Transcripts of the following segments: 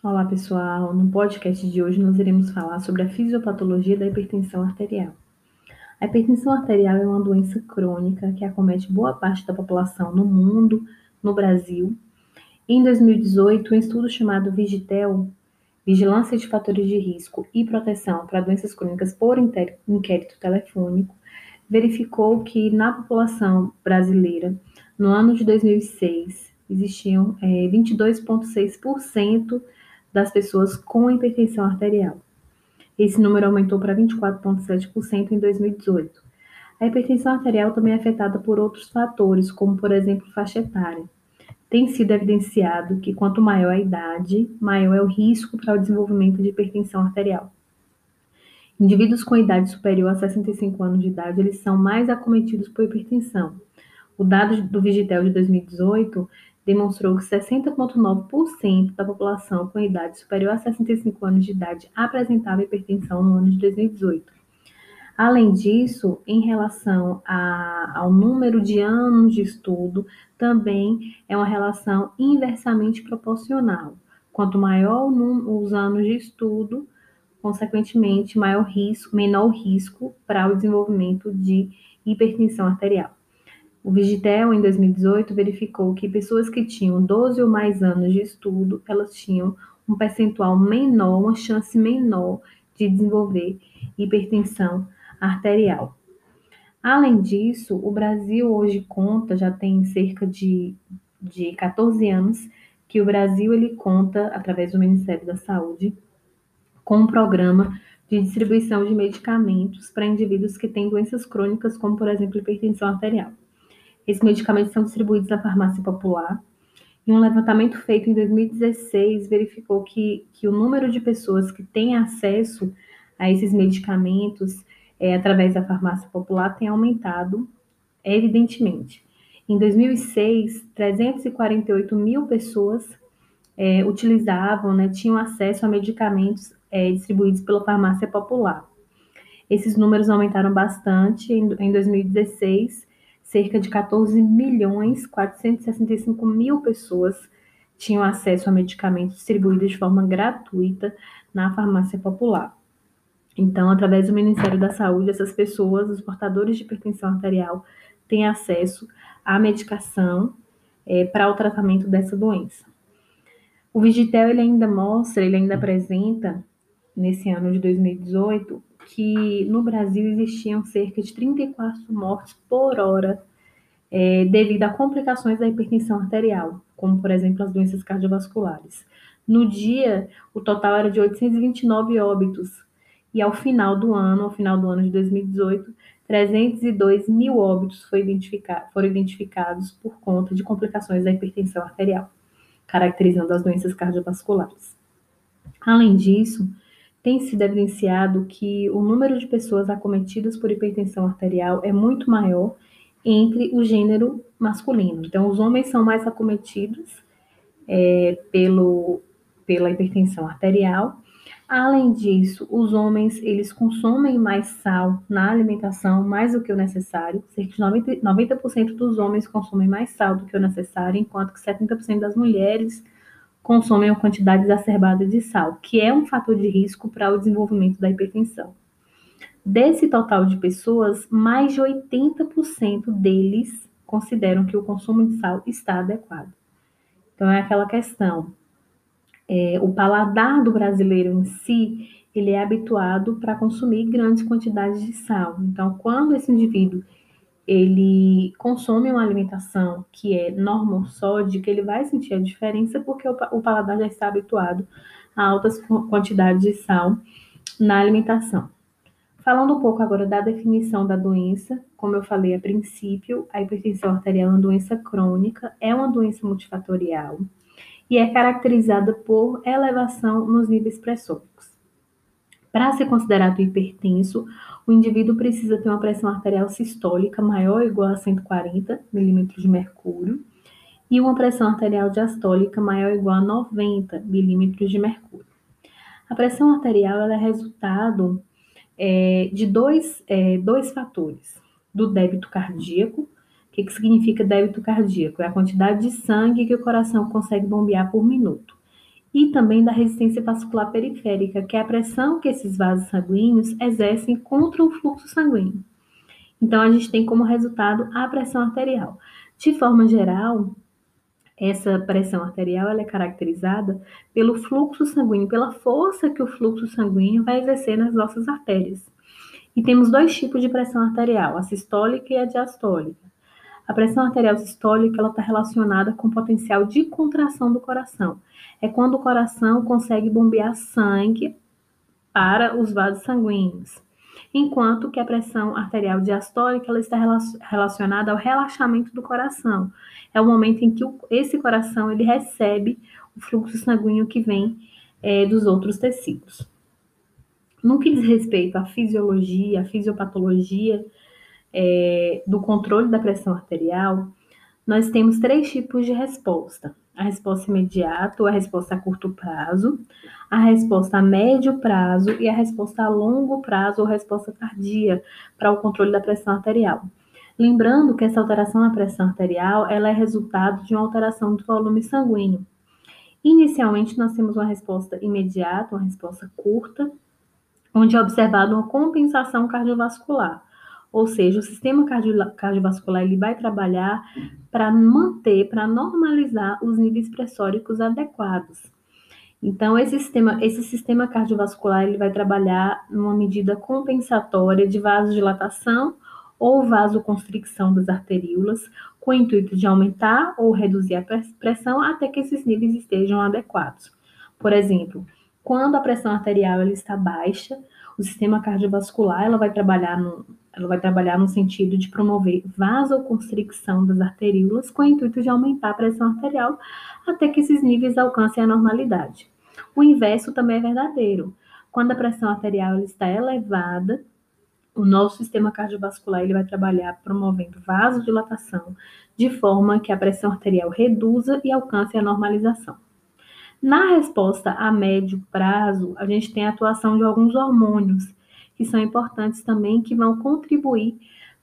Olá, pessoal. No podcast de hoje nós iremos falar sobre a fisiopatologia da hipertensão arterial. A hipertensão arterial é uma doença crônica que acomete boa parte da população no mundo, no Brasil. Em 2018, um estudo chamado Vigitel, Vigilância de Fatores de Risco e Proteção para Doenças Crônicas por Inquérito Telefônico, verificou que na população brasileira, no ano de 2006, existiam é, 22,6% das pessoas com hipertensão arterial. Esse número aumentou para 24,7% em 2018. A hipertensão arterial também é afetada por outros fatores, como, por exemplo, faixa etária. Tem sido evidenciado que quanto maior a idade, maior é o risco para o desenvolvimento de hipertensão arterial. Indivíduos com idade superior a 65 anos de idade, eles são mais acometidos por hipertensão. O dado do Vigitel de 2018 demonstrou que 60,9% da população com idade superior a 65 anos de idade apresentava hipertensão no ano de 2018. Além disso, em relação a, ao número de anos de estudo, também é uma relação inversamente proporcional. Quanto maior os anos de estudo, consequentemente, maior risco, menor risco para o desenvolvimento de hipertensão arterial. O Vigitel, em 2018, verificou que pessoas que tinham 12 ou mais anos de estudo, elas tinham um percentual menor, uma chance menor de desenvolver hipertensão arterial. Além disso, o Brasil hoje conta, já tem cerca de, de 14 anos, que o Brasil ele conta, através do Ministério da Saúde, com um programa de distribuição de medicamentos para indivíduos que têm doenças crônicas, como, por exemplo, hipertensão arterial. Esses medicamentos são distribuídos na farmácia popular. E um levantamento feito em 2016 verificou que, que o número de pessoas que têm acesso a esses medicamentos é, através da farmácia popular tem aumentado, evidentemente. Em 2006, 348 mil pessoas é, utilizavam, né, tinham acesso a medicamentos é, distribuídos pela farmácia popular. Esses números aumentaram bastante em, em 2016 cerca de 14 milhões 465 mil pessoas tinham acesso a medicamentos distribuídos de forma gratuita na farmácia popular. Então, através do Ministério da Saúde, essas pessoas, os portadores de hipertensão arterial, têm acesso à medicação é, para o tratamento dessa doença. O Vigitel ele ainda mostra, ele ainda apresenta, nesse ano de 2018, que no Brasil existiam cerca de 34 mortes por hora é, devido a complicações da hipertensão arterial, como por exemplo as doenças cardiovasculares. No dia, o total era de 829 óbitos, e ao final do ano, ao final do ano de 2018, 302 mil óbitos foram identificados por conta de complicações da hipertensão arterial, caracterizando as doenças cardiovasculares. Além disso, tem sido evidenciado que o número de pessoas acometidas por hipertensão arterial é muito maior entre o gênero masculino. Então, os homens são mais acometidos é, pelo, pela hipertensão arterial. Além disso, os homens eles consomem mais sal na alimentação, mais do que o necessário. Cerca de 90%, 90 dos homens consomem mais sal do que o necessário, enquanto que 70% das mulheres consomem uma quantidade exacerbada de sal, que é um fator de risco para o desenvolvimento da hipertensão. Desse total de pessoas, mais de 80% deles consideram que o consumo de sal está adequado. Então, é aquela questão. É, o paladar do brasileiro em si, ele é habituado para consumir grandes quantidades de sal. Então, quando esse indivíduo ele consome uma alimentação que é normossódica, ele vai sentir a diferença porque o, paladar já está habituado a altas quantidades de sal na alimentação. Falando um pouco agora da definição da doença, como eu falei a princípio, a hipertensão arterial é uma doença crônica, é uma doença multifatorial e é caracterizada por elevação nos níveis pressóricos. Para ser considerado hipertenso, o indivíduo precisa ter uma pressão arterial sistólica maior ou igual a 140 milímetros de mercúrio e uma pressão arterial diastólica maior ou igual a 90 milímetros de mercúrio. A pressão arterial é resultado é, de dois, é, dois fatores: do débito cardíaco. O que, que significa débito cardíaco? É a quantidade de sangue que o coração consegue bombear por minuto. E também da resistência vascular periférica, que é a pressão que esses vasos sanguíneos exercem contra o fluxo sanguíneo. Então, a gente tem como resultado a pressão arterial. De forma geral, essa pressão arterial é caracterizada pelo fluxo sanguíneo, pela força que o fluxo sanguíneo vai exercer nas nossas artérias. E temos dois tipos de pressão arterial, a sistólica e a diastólica. A pressão arterial sistólica está relacionada com o potencial de contração do coração. É quando o coração consegue bombear sangue para os vasos sanguíneos. Enquanto que a pressão arterial diastólica ela está relacionada ao relaxamento do coração. É o momento em que esse coração ele recebe o fluxo sanguíneo que vem é, dos outros tecidos. No que diz respeito à fisiologia, à fisiopatologia é, do controle da pressão arterial, nós temos três tipos de resposta: a resposta imediata, a resposta a curto prazo, a resposta a médio prazo e a resposta a longo prazo ou resposta tardia para o controle da pressão arterial. Lembrando que essa alteração na pressão arterial ela é resultado de uma alteração do volume sanguíneo. Inicialmente, nós temos uma resposta imediata, uma resposta curta, onde é observada uma compensação cardiovascular. Ou seja, o sistema cardiovascular ele vai trabalhar para manter, para normalizar os níveis pressóricos adequados. Então, esse sistema, esse sistema cardiovascular ele vai trabalhar numa medida compensatória de vasodilatação ou vasoconstricção das arteríolas, com o intuito de aumentar ou reduzir a pressão até que esses níveis estejam adequados. Por exemplo, quando a pressão arterial ela está baixa, o sistema cardiovascular ela vai trabalhar no, ela vai trabalhar no sentido de promover vasoconstricção das arteríolas com o intuito de aumentar a pressão arterial até que esses níveis alcancem a normalidade. O inverso também é verdadeiro. Quando a pressão arterial está elevada, o nosso sistema cardiovascular ele vai trabalhar promovendo vasodilatação, de forma que a pressão arterial reduza e alcance a normalização. Na resposta a médio prazo, a gente tem a atuação de alguns hormônios que são importantes também, que vão contribuir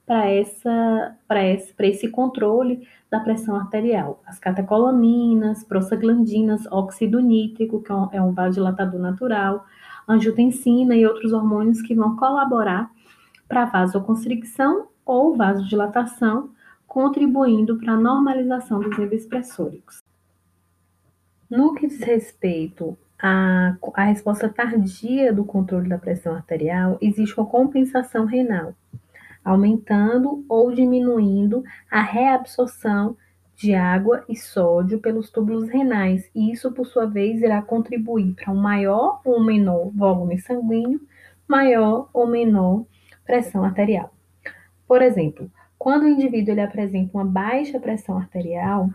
para essa, esse, esse controle da pressão arterial. As catecolaminas, prostaglandinas, óxido nítrico, que é um é vasodilatador natural, angiotensina e outros hormônios que vão colaborar para vasoconstricção ou vasodilatação, contribuindo para a normalização dos níveis pressóricos. No que diz respeito à, à resposta tardia do controle da pressão arterial, existe uma compensação renal, aumentando ou diminuindo a reabsorção de água e sódio pelos túbulos renais, e isso, por sua vez, irá contribuir para um maior ou menor volume sanguíneo, maior ou menor pressão arterial. Por exemplo, quando o indivíduo ele apresenta uma baixa pressão arterial,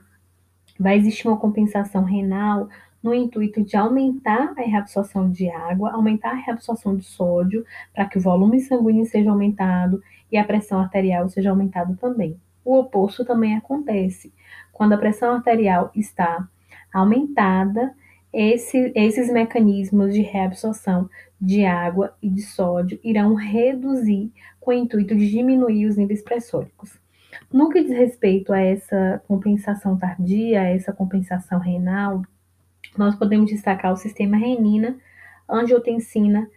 vai existir uma compensação renal no intuito de aumentar a reabsorção de água, aumentar a reabsorção de sódio, para que o volume sanguíneo seja aumentado e a pressão arterial seja aumentada também. O oposto também acontece. Quando a pressão arterial está aumentada, esse, esses mecanismos de reabsorção de água e de sódio irão reduzir com o intuito de diminuir os níveis pressóricos. No que diz respeito a essa compensação tardia, a essa compensação renal, nós podemos destacar o sistema renina, angiotensina,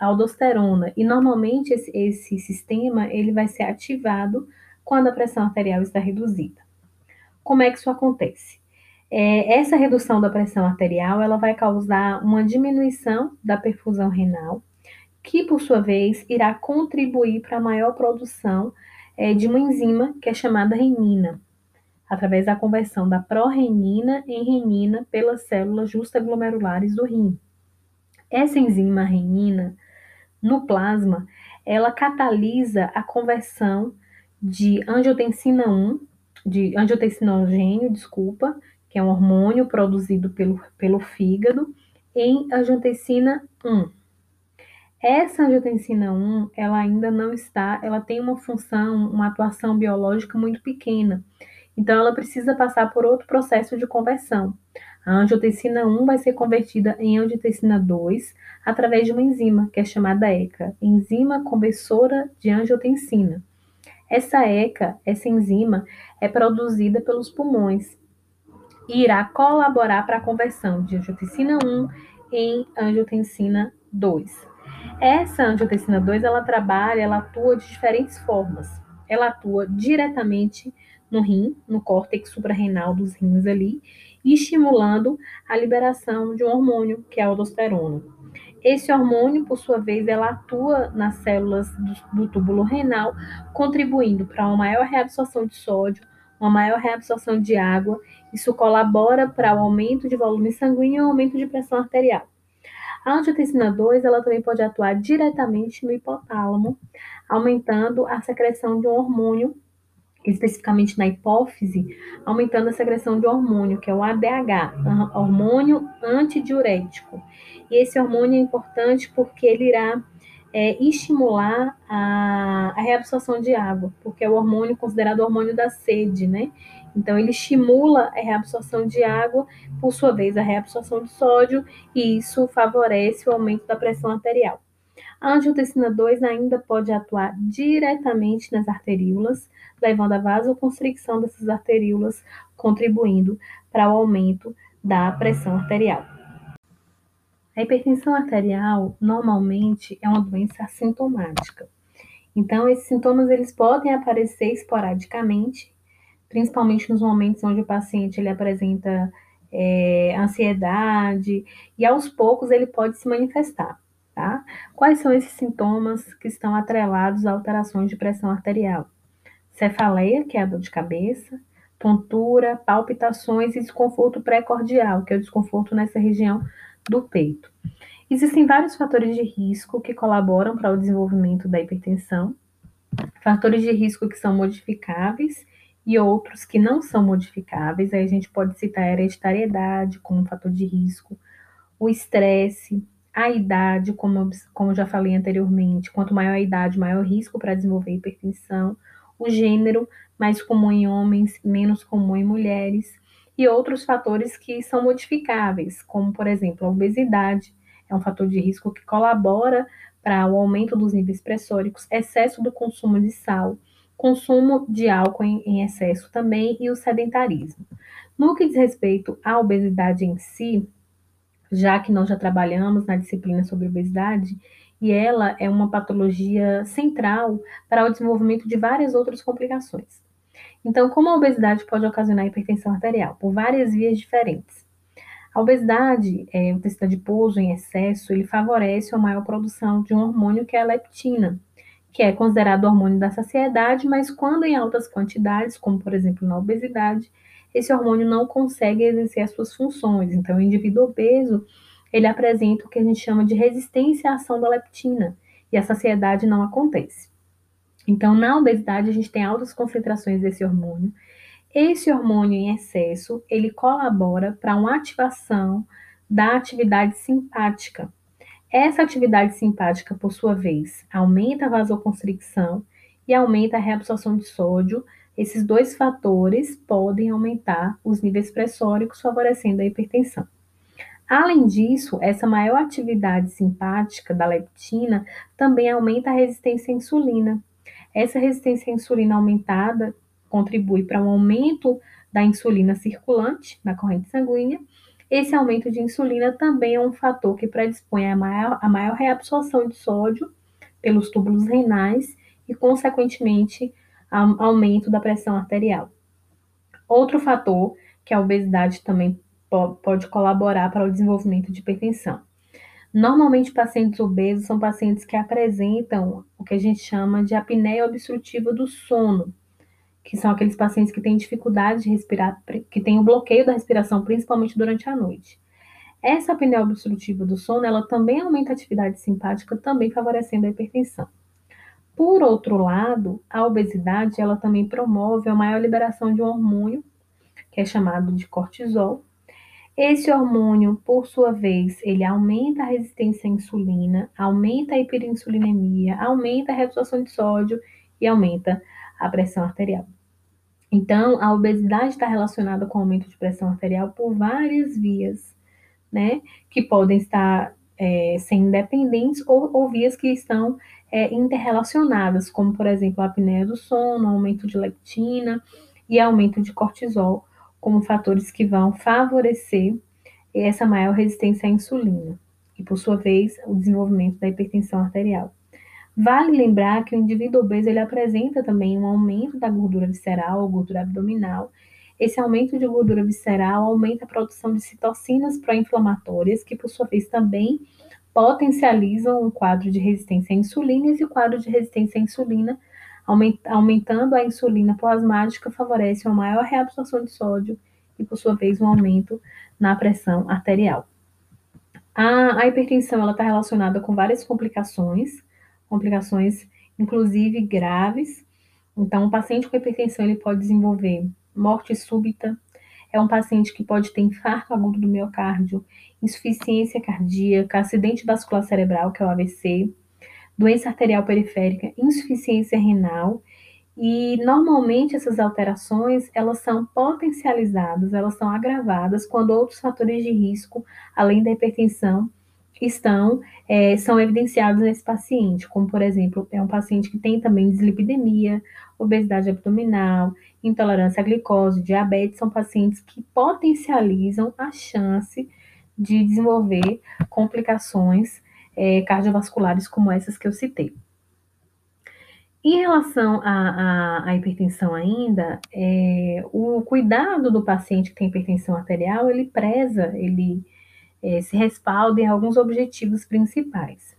aldosterona. E normalmente esse, esse sistema ele vai ser ativado quando a pressão arterial está reduzida. Como é que isso acontece? É, essa redução da pressão arterial ela vai causar uma diminuição da perfusão renal, que por sua vez irá contribuir para a maior produção é, de uma enzima que é chamada renina, através da conversão da pró-renina em renina pelas células justaglomerulares do rim. Essa enzima renina, no plasma, ela catalisa a conversão de angiotensina 1, de angiotensinogênio, desculpa, que é um hormônio produzido pelo, pelo fígado, em angiotensina 1. Essa angiotensina 1, ela ainda não está, ela tem uma função, uma atuação biológica muito pequena. Então, ela precisa passar por outro processo de conversão. A angiotensina 1 vai ser convertida em angiotensina 2 através de uma enzima, que é chamada ECA, enzima conversora de angiotensina. Essa ECA, essa enzima, é produzida pelos pulmões irá colaborar para a conversão de angiotensina 1 em angiotensina 2. Essa angiotensina 2, ela trabalha, ela atua de diferentes formas. Ela atua diretamente no rim, no córtex suprarrenal dos rins ali, estimulando a liberação de um hormônio, que é a aldosterona. Esse hormônio, por sua vez, ela atua nas células do, do túbulo renal, contribuindo para uma maior reabsorção de sódio, uma maior reabsorção de água. Isso colabora para o aumento de volume sanguíneo e o aumento de pressão arterial. A angiotensina 2, ela também pode atuar diretamente no hipotálamo, aumentando a secreção de um hormônio, especificamente na hipófise, aumentando a secreção de hormônio, que é o ADH, hormônio antidiurético. E esse hormônio é importante porque ele irá é, estimular a, a, reabsorção de água, porque é o hormônio considerado o hormônio da sede, né? Então, ele estimula a reabsorção de água, por sua vez, a reabsorção de sódio, e isso favorece o aumento da pressão arterial. A angiotensina 2 ainda pode atuar diretamente nas arteríolas, levando à vasoconstricção dessas arteríolas, contribuindo para o aumento da pressão arterial. A hipertensão arterial normalmente é uma doença assintomática. Então, esses sintomas eles podem aparecer esporadicamente principalmente nos momentos onde o paciente ele apresenta é, ansiedade e aos poucos ele pode se manifestar. Tá? Quais são esses sintomas que estão atrelados a alterações de pressão arterial? Cefaleia, que é a dor de cabeça, tontura, palpitações e desconforto pré-cordial, que é o desconforto nessa região do peito. Existem vários fatores de risco que colaboram para o desenvolvimento da hipertensão, fatores de risco que são modificáveis e outros que não são modificáveis. Aí a gente pode citar a hereditariedade como um fator de risco, o estresse, a idade, como, como já falei anteriormente, quanto maior a idade, maior risco para desenvolver hipertensão, o gênero, mais comum em homens, menos comum em mulheres, e outros fatores que são modificáveis, como, por exemplo, a obesidade, é um fator de risco que colabora para o aumento dos níveis pressóricos, excesso do consumo de sal, consumo de álcool em, excesso também e o sedentarismo. No que diz respeito à obesidade em si, já que nós já trabalhamos na disciplina sobre obesidade, e ela é uma patologia central para o desenvolvimento de várias outras complicações. Então, como a obesidade pode ocasionar hipertensão arterial? Por várias vias diferentes. A obesidade, é, o tecido adiposo em excesso, ele favorece a maior produção de um hormônio que é a leptina, que é considerado hormônio da saciedade, mas quando em altas quantidades, como por exemplo na obesidade, esse hormônio não consegue exercer as suas funções. Então, o indivíduo obeso, ele apresenta o que a gente chama de resistência à ação da leptina, e a saciedade não acontece. Então, na obesidade, a gente tem altas concentrações desse hormônio. Esse hormônio em excesso, ele colabora para uma ativação da atividade simpática, essa atividade simpática, por sua vez, aumenta a vasoconstricção e aumenta a reabsorção de sódio. Esses dois fatores podem aumentar os níveis pressóricos, favorecendo a hipertensão. Além disso, essa maior atividade simpática da leptina também aumenta a resistência à insulina. Essa resistência à insulina aumentada contribui para um aumento da insulina circulante na corrente sanguínea esse aumento de insulina também é um fator que predispõe a maior, a maior reabsorção de sódio pelos túbulos renais e, consequentemente, aumento da pressão arterial. Outro fator que a obesidade também pode colaborar para o desenvolvimento de hipertensão. Normalmente, pacientes obesos são pacientes que apresentam o que a gente chama de apneia obstrutiva do sono, que são aqueles pacientes que têm dificuldade de respirar, que têm o bloqueio da respiração, principalmente durante a noite. Essa apneia obstrutiva do sono, ela também aumenta a atividade simpática, também favorecendo a hipertensão. Por outro lado, a obesidade, ela também promove a maior liberação de um hormônio, que é chamado de cortisol. Esse hormônio, por sua vez, ele aumenta a resistência à insulina, aumenta a hiperinsulinemia, aumenta a reabsorção de sódio e aumenta a pressão arterial. Então, a obesidade está relacionada com aumento de pressão arterial por várias vias, né? Que podem estar é, sendo independentes ou, ou, vias que estão é, interrelacionadas, como, por exemplo, a apneia do sono, aumento de leptina e aumento de cortisol como fatores que vão favorecer essa maior resistência à insulina e, por sua vez, o desenvolvimento da hipertensão arterial. Vale lembrar que o indivíduo obeso ele apresenta também um aumento da gordura visceral ou gordura abdominal. Esse aumento de gordura visceral aumenta a produção de citocinas pró-inflamatórias, que por sua vez também potencializam um quadro de resistência à insulina, e esse quadro de resistência à insulina, aumentando a insulina plasmática, favorece uma maior reabsorção de sódio e, por sua vez, um aumento na pressão arterial. A, a hipertensão está relacionada com várias complicações, complicações inclusive graves. Então, um paciente com hipertensão ele pode desenvolver morte súbita, é um paciente que pode ter infarto agudo do miocárdio, insuficiência cardíaca, acidente vascular cerebral, que é o AVC, doença arterial periférica, insuficiência renal. E normalmente essas alterações elas são potencializadas, elas são agravadas quando outros fatores de risco, além da hipertensão, estão é, são evidenciados nesse paciente, como por exemplo, é um paciente que tem também dislipidemia, obesidade abdominal, intolerância à glicose, diabetes, são pacientes que potencializam a chance de desenvolver complicações é, cardiovasculares como essas que eu citei. Em relação à, à, à hipertensão ainda, é, o cuidado do paciente que tem hipertensão arterial, ele preza, ele é, se respalda em alguns objetivos principais.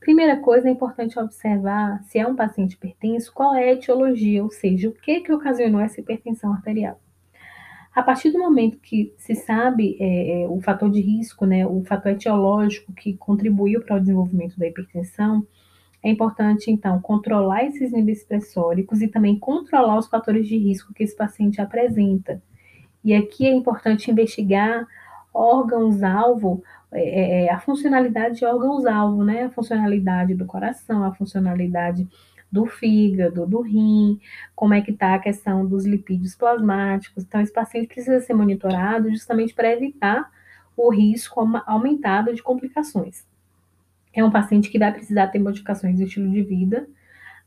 Primeira coisa, é importante observar se é um paciente hipertenso, qual é a etiologia, ou seja, o que que ocasionou essa hipertensão arterial. A partir do momento que se sabe é, é, o fator de risco, né, o fator etiológico que contribuiu para o desenvolvimento da hipertensão, é importante, então, controlar esses níveis pressóricos e também controlar os fatores de risco que esse paciente apresenta. E aqui é importante investigar órgãos-alvo, é, é, é, a funcionalidade de órgãos-alvo, né? A funcionalidade do coração, a funcionalidade do fígado, do rim, como é que está a questão dos lipídios plasmáticos. Então, esse paciente precisa ser monitorado justamente para evitar o risco aumentado de complicações. É um paciente que vai precisar ter modificações do estilo de vida.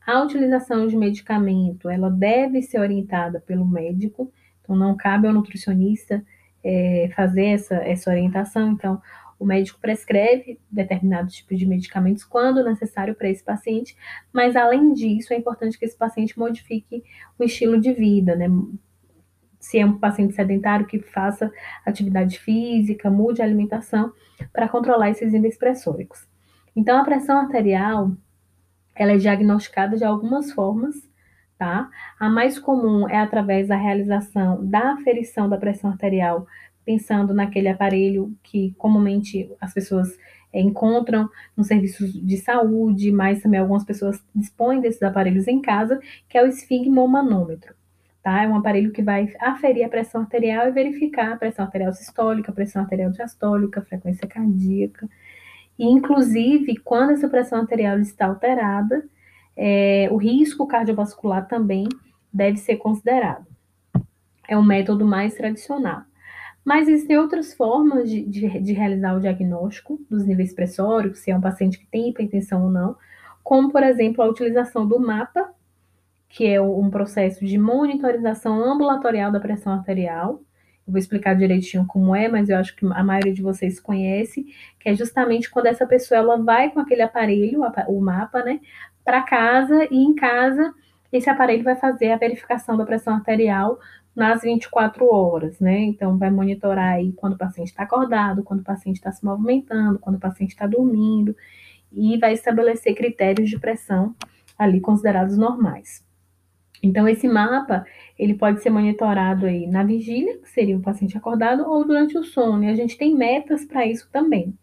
A utilização de medicamento, ela deve ser orientada pelo médico, então não cabe ao nutricionista é, fazer essa, essa orientação. Então, o médico prescreve determinados tipos de medicamentos quando necessário para esse paciente, mas além disso, é importante que esse paciente modifique o estilo de vida, né? Se é um paciente sedentário, que faça atividade física, mude a alimentação para controlar esses níveis pressóricos. Então, a pressão arterial, ela é diagnosticada de algumas formas, tá? A mais comum é através da realização da aferição da pressão arterial, pensando naquele aparelho que comumente as pessoas é, encontram nos serviços de saúde, mas também algumas pessoas dispõem desses aparelhos em casa, que é o esfigmomanômetro. Tá? É um aparelho que vai aferir a pressão arterial e verificar a pressão arterial sistólica, a pressão arterial diastólica, a frequência cardíaca. E, inclusive, quando essa pressão arterial está alterada, é, o risco cardiovascular também deve ser considerado. É um método mais tradicional. Mas existem outras formas de, de, de, realizar o diagnóstico dos níveis pressóricos, se é um paciente que tem hipertensão ou não, como, por exemplo, a utilização do mapa, que é um processo de monitorização ambulatorial da pressão arterial. Eu vou explicar direitinho como é, mas eu acho que a maioria de vocês conhece, que é justamente quando essa pessoa ela vai com aquele aparelho, o mapa, né, para casa e em casa esse aparelho vai fazer a verificação da pressão arterial nas 24 horas, né? Então, vai monitorar aí quando o paciente está acordado, quando o paciente está se movimentando, quando o paciente está dormindo, e vai estabelecer critérios de pressão ali considerados normais. Então, esse mapa, ele pode ser monitorado aí na vigília, que seria o paciente acordado, ou durante o sono, e a gente tem metas para isso também.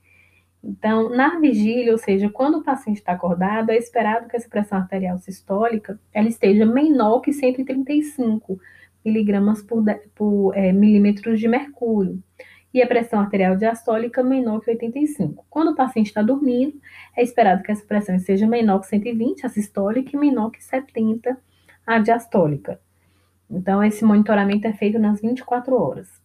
Então, na vigília, ou seja, quando o paciente está acordado, é esperado que essa pressão arterial sistólica ela esteja menor que 135 miligramas por, por é, milímetros de mercúrio e a pressão arterial diastólica menor que 85. Quando o paciente está dormindo, é esperado que essa pressão seja menor que 120, a sistólica, e menor que 70, a diastólica. Então, esse monitoramento é feito nas 24 horas.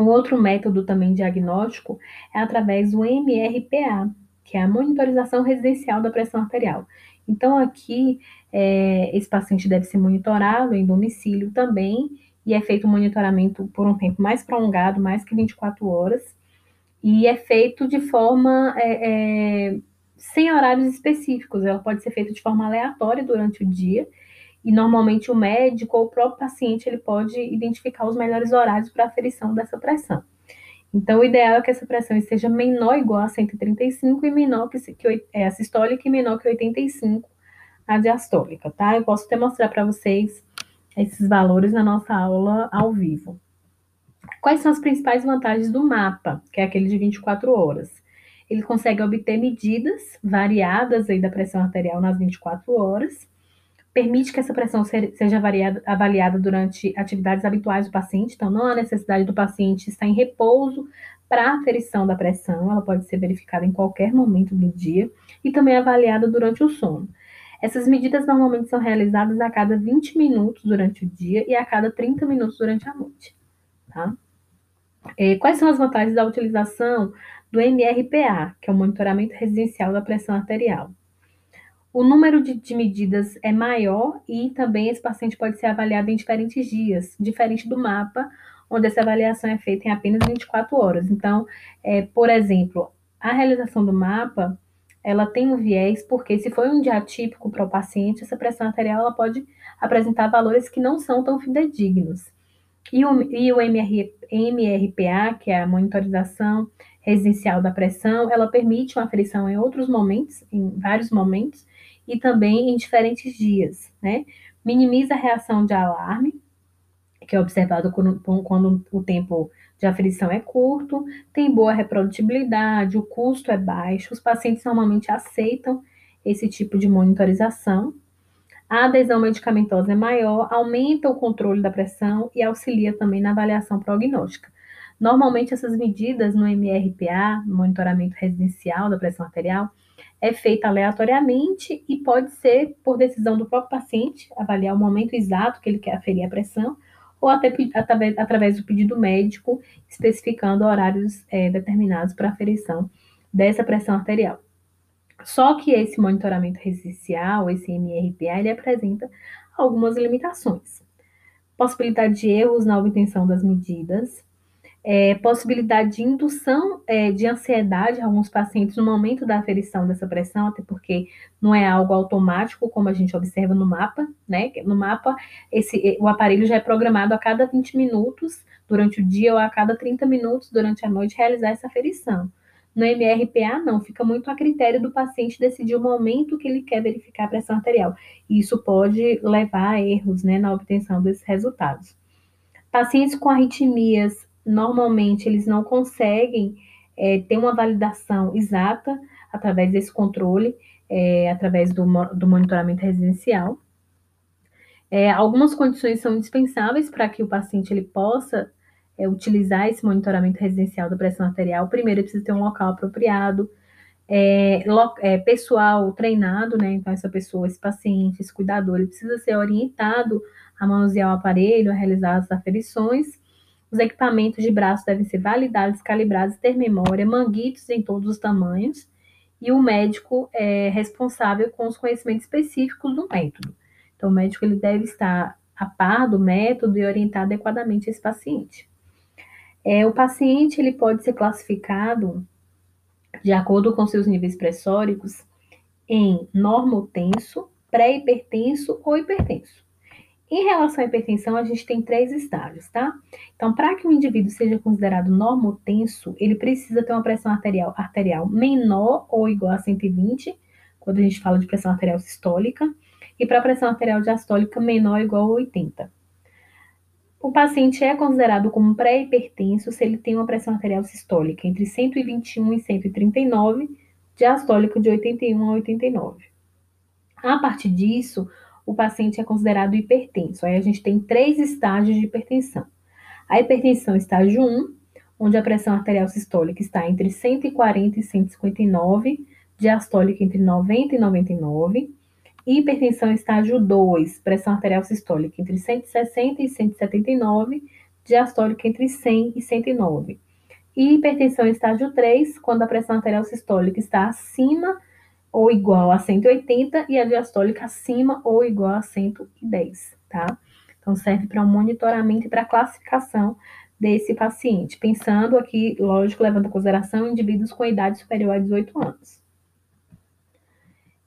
Um outro método também diagnóstico é através do MRPA, que é a monitorização residencial da pressão arterial. Então, aqui, é, esse paciente deve ser monitorado em domicílio também, e é feito o monitoramento por um tempo mais prolongado, mais que 24 horas, e é feito de forma é, é, sem horários específicos, ela pode ser feita de forma aleatória durante o dia, e normalmente o médico ou o próprio paciente ele pode identificar os melhores horários para aferição dessa pressão. Então, o ideal é que essa pressão esteja menor ou igual a 135 e menor que, é, a sistólica e menor que 85 a diastólica, tá? Eu posso até mostrar para vocês esses valores na nossa aula ao vivo. Quais são as principais vantagens do mapa, que é aquele de 24 horas? Ele consegue obter medidas variadas aí da pressão arterial nas 24 horas, permite que essa pressão seja variada, avaliada durante atividades habituais do paciente, então não há necessidade do paciente estar em repouso para aferição da pressão, ela pode ser verificada em qualquer momento do dia e também avaliada durante o sono. Essas medidas normalmente são realizadas a cada 20 minutos durante o dia e a cada 30 minutos durante a noite. Tá? É, quais são as vantagens da utilização do MRPA, que é o monitoramento residencial da pressão arterial? O número de, de, medidas é maior e também esse paciente pode ser avaliado em diferentes dias, diferente do mapa, onde essa avaliação é feita em apenas 24 horas. Então, é, por exemplo, a realização do mapa, ela tem um viés, porque se for um dia atípico para o paciente, essa pressão arterial ela pode apresentar valores que não são tão fidedignos. E o, e o MR, MRPA, que é a monitorização residencial da pressão, ela permite uma aferição em outros momentos, em vários momentos, e também em diferentes dias, né? Minimiza a reação de alarme, que é observado quando, quando o tempo de aferição é curto, tem boa reprodutibilidade, o custo é baixo, os pacientes normalmente aceitam esse tipo de monitorização. A adesão medicamentosa é maior, aumenta o controle da pressão e auxilia também na avaliação prognóstica. Normalmente, essas medidas no MRPA, monitoramento residencial da pressão arterial, é feita aleatoriamente e pode ser por decisão do próprio paciente, avaliar o momento exato que ele quer aferir a pressão, ou até através, através do pedido médico, especificando horários é, determinados para aferição dessa pressão arterial. Só que esse monitoramento residencial, esse MRPA, ele apresenta algumas limitações. Possibilidade de erros na obtenção das medidas, é, possibilidade de indução é, de ansiedade em alguns pacientes no momento da aferição dessa pressão, até porque não é algo automático, como a gente observa no mapa, né? No mapa, esse, o aparelho já é programado a cada 20 minutos durante o dia ou a cada 30 minutos durante a noite realizar essa aferição. No MRPA, não, fica muito a critério do paciente decidir o momento que ele quer verificar a pressão arterial. E isso pode levar a erros né, na obtenção desses resultados. Pacientes com arritmias normalmente eles não conseguem é, ter uma validação exata através desse controle, é, através do, do, monitoramento residencial. É, algumas condições são indispensáveis para que o paciente ele possa é, utilizar esse monitoramento residencial da pressão arterial. Primeiro, ele precisa ter um local apropriado, é, lo, é, pessoal treinado, né? Então, essa pessoa, esse paciente, esse cuidador, ele precisa ser orientado a manusear o aparelho, a realizar as aferições os equipamentos de braço devem ser validados, calibrados, ter memória, manguitos em todos os tamanhos, e o médico é responsável com os conhecimentos específicos do método. Então, o médico ele deve estar a par do método e orientar adequadamente esse paciente. É, o paciente ele pode ser classificado de acordo com seus níveis pressóricos em normotenso, pré-hipertenso ou hipertenso. Em relação à hipertensão, a gente tem três estágios, tá? Então, para que o indivíduo seja considerado normotenso, ele precisa ter uma pressão arterial, arterial menor ou igual a 120, quando a gente fala de pressão arterial sistólica, e para pressão arterial diastólica menor ou igual a 80. O paciente é considerado como pré-hipertenso se ele tem uma pressão arterial sistólica entre 121 e 139, diastólica de 81 a 89. A partir disso, o paciente é considerado hipertenso. Aí a gente tem três estágios de hipertensão. A hipertensão estágio 1, onde a pressão arterial sistólica está entre 140 e 159, diastólica entre 90 e 99. Hipertensão estágio 2, pressão arterial sistólica entre 160 e 179, diastólica entre 100 e 109. E hipertensão estágio 3, quando a pressão arterial sistólica está acima ou igual a 180 e a diastólica acima ou igual a 110, tá? Então, serve para o um monitoramento e para classificação desse paciente, pensando aqui, lógico, levando em consideração indivíduos com idade superior a 18 anos.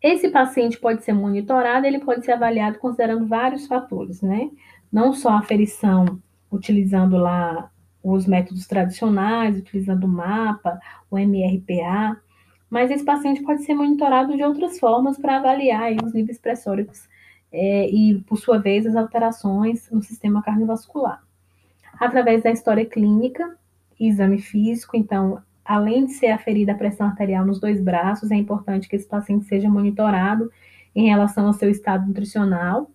Esse paciente pode ser monitorado, ele pode ser avaliado considerando vários fatores, né? Não só a aferição, utilizando lá os métodos tradicionais, utilizando o mapa, o MRPA, mas esse paciente pode ser monitorado de outras formas para avaliar aí, os níveis pressóricos é, e, por sua vez, as alterações no sistema cardiovascular através da história clínica e exame físico. Então, além de ser aferida a pressão arterial nos dois braços, é importante que esse paciente seja monitorado em relação ao seu estado nutricional,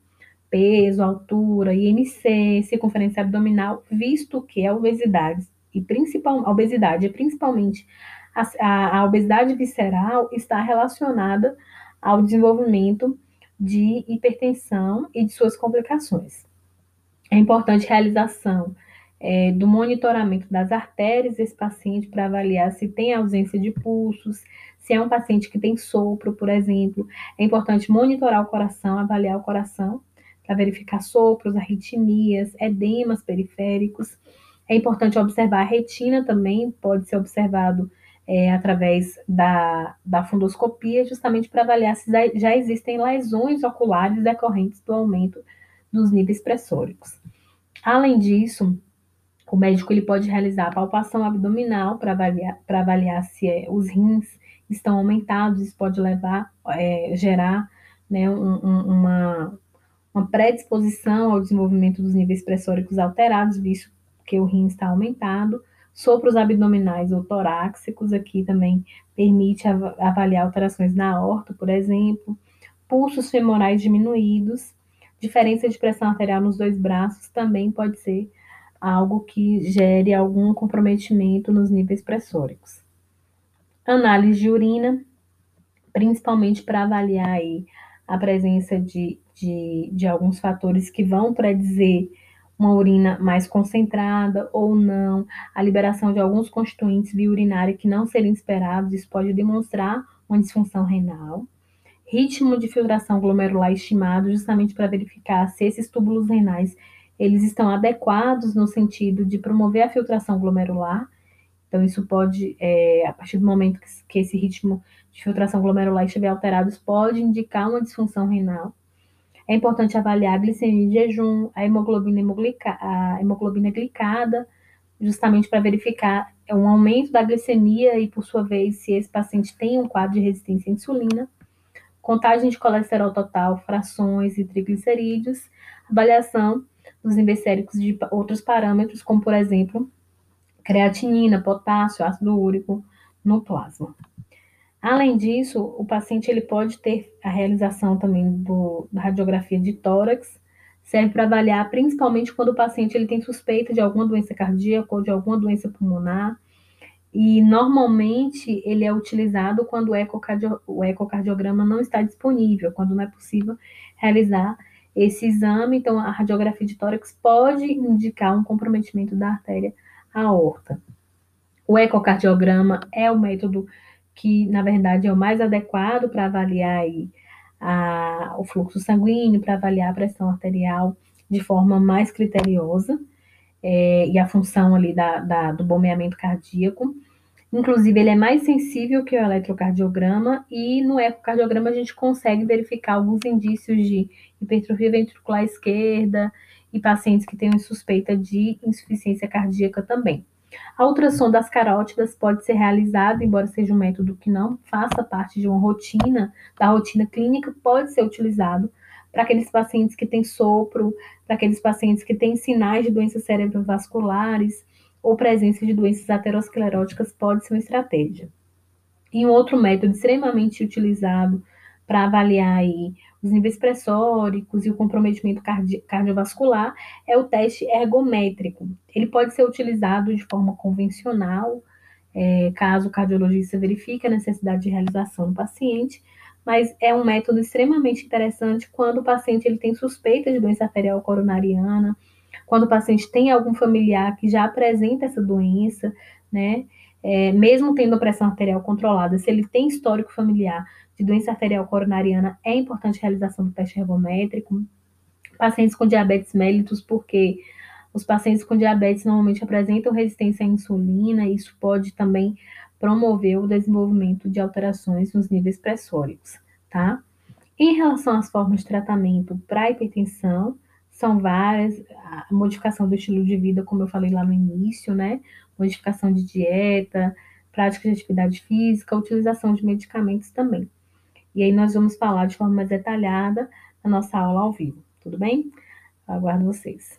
peso, altura, IMC, circunferência abdominal, visto que a obesidade e principal, a obesidade, principalmente a, a, obesidade visceral, está relacionada ao desenvolvimento de hipertensão e de suas complicações. É importante a realização é, do monitoramento das artérias desse paciente para avaliar se tem ausência de pulsos, se é um paciente que tem sopro, por exemplo. É importante monitorar o coração, avaliar o coração para verificar sopros, arritmias, edemas periféricos. É importante observar a retina também, pode ser observado é, através da, da fundoscopia, justamente para avaliar se já existem lesões oculares decorrentes do aumento dos níveis pressóricos. Além disso, o médico ele pode realizar a palpação abdominal para avaliar, avaliar se é, os rins estão aumentados, isso pode levar, é, gerar né, um, um, uma, uma predisposição ao desenvolvimento dos níveis pressóricos alterados, visto que o rim está aumentado. Sopros abdominais ou torácicos aqui também permite avaliar alterações na aorta, por exemplo. Pulsos femorais diminuídos. Diferença de pressão arterial nos dois braços também pode ser algo que gere algum comprometimento nos níveis pressóricos. Análise de urina, principalmente para avaliar aí a presença de, de, de alguns fatores que vão predizer uma urina mais concentrada ou não, a liberação de alguns constituintes via urinária que não seriam esperados, isso pode demonstrar uma disfunção renal. Ritmo de filtração glomerular estimado, justamente para verificar se esses túbulos renais eles estão adequados no sentido de promover a filtração glomerular. Então, isso pode, é, a partir do momento que, que esse ritmo de filtração glomerular estiver alterado, pode indicar uma disfunção renal. É importante avaliar a glicemia de jejum, a hemoglobina, a hemoglobina glicada, justamente para verificar um aumento da glicemia e, por sua vez, se esse paciente tem um quadro de resistência à insulina. Contagem de colesterol total, frações e triglicerídeos, avaliação dos níveis séricos de outros parâmetros, como, por exemplo, creatinina, potássio, ácido úrico no plasma. Além disso, o paciente ele pode ter a realização também do, da radiografia de tórax, serve para avaliar principalmente quando o paciente ele tem suspeita de alguma doença cardíaca ou de alguma doença pulmonar, e normalmente ele é utilizado quando o, ecocardio, o ecocardiograma não está disponível, quando não é possível realizar esse exame, então a radiografia de tórax pode indicar um comprometimento da artéria aorta. O ecocardiograma é o método que, na verdade, é o mais adequado para avaliar aí a, o fluxo sanguíneo, para avaliar a pressão arterial de forma mais criteriosa é, e a função ali da, da, do bombeamento cardíaco. Inclusive, ele é mais sensível que o eletrocardiograma e no ecocardiograma a gente consegue verificar alguns indícios de hipertrofia ventricular esquerda e pacientes que têm suspeita de insuficiência cardíaca também. A ultrassom das carótidas pode ser realizada, embora seja um método que não faça parte de uma rotina, da rotina clínica, pode ser utilizado para aqueles pacientes que têm sopro, para aqueles pacientes que têm sinais de doenças cerebrovasculares ou presença de doenças ateroscleróticas pode ser uma estratégia. E um outro método extremamente utilizado para avaliar aí os níveis pressóricos e o comprometimento cardi cardiovascular é o teste ergométrico. Ele pode ser utilizado de forma convencional, é, caso o cardiologista verifique a necessidade de realização do paciente, mas é um método extremamente interessante quando o paciente ele tem suspeita de doença arterial coronariana, quando o paciente tem algum familiar que já apresenta essa doença, né? É, mesmo tendo a pressão arterial controlada, se ele tem histórico familiar de doença arterial coronariana, é importante a realização do teste ergométrico pacientes com diabetes mellitus, porque os pacientes com diabetes normalmente apresentam resistência à insulina, e isso pode também promover o desenvolvimento de alterações nos níveis pressóricos, tá? Em relação às formas de tratamento para hipertensão, são várias, a modificação do estilo de vida, como eu falei lá no início, né? Modificação de dieta, prática de atividade física, utilização de medicamentos também. E aí nós vamos falar de forma mais detalhada na nossa aula ao vivo, tudo bem? Aguardo vocês.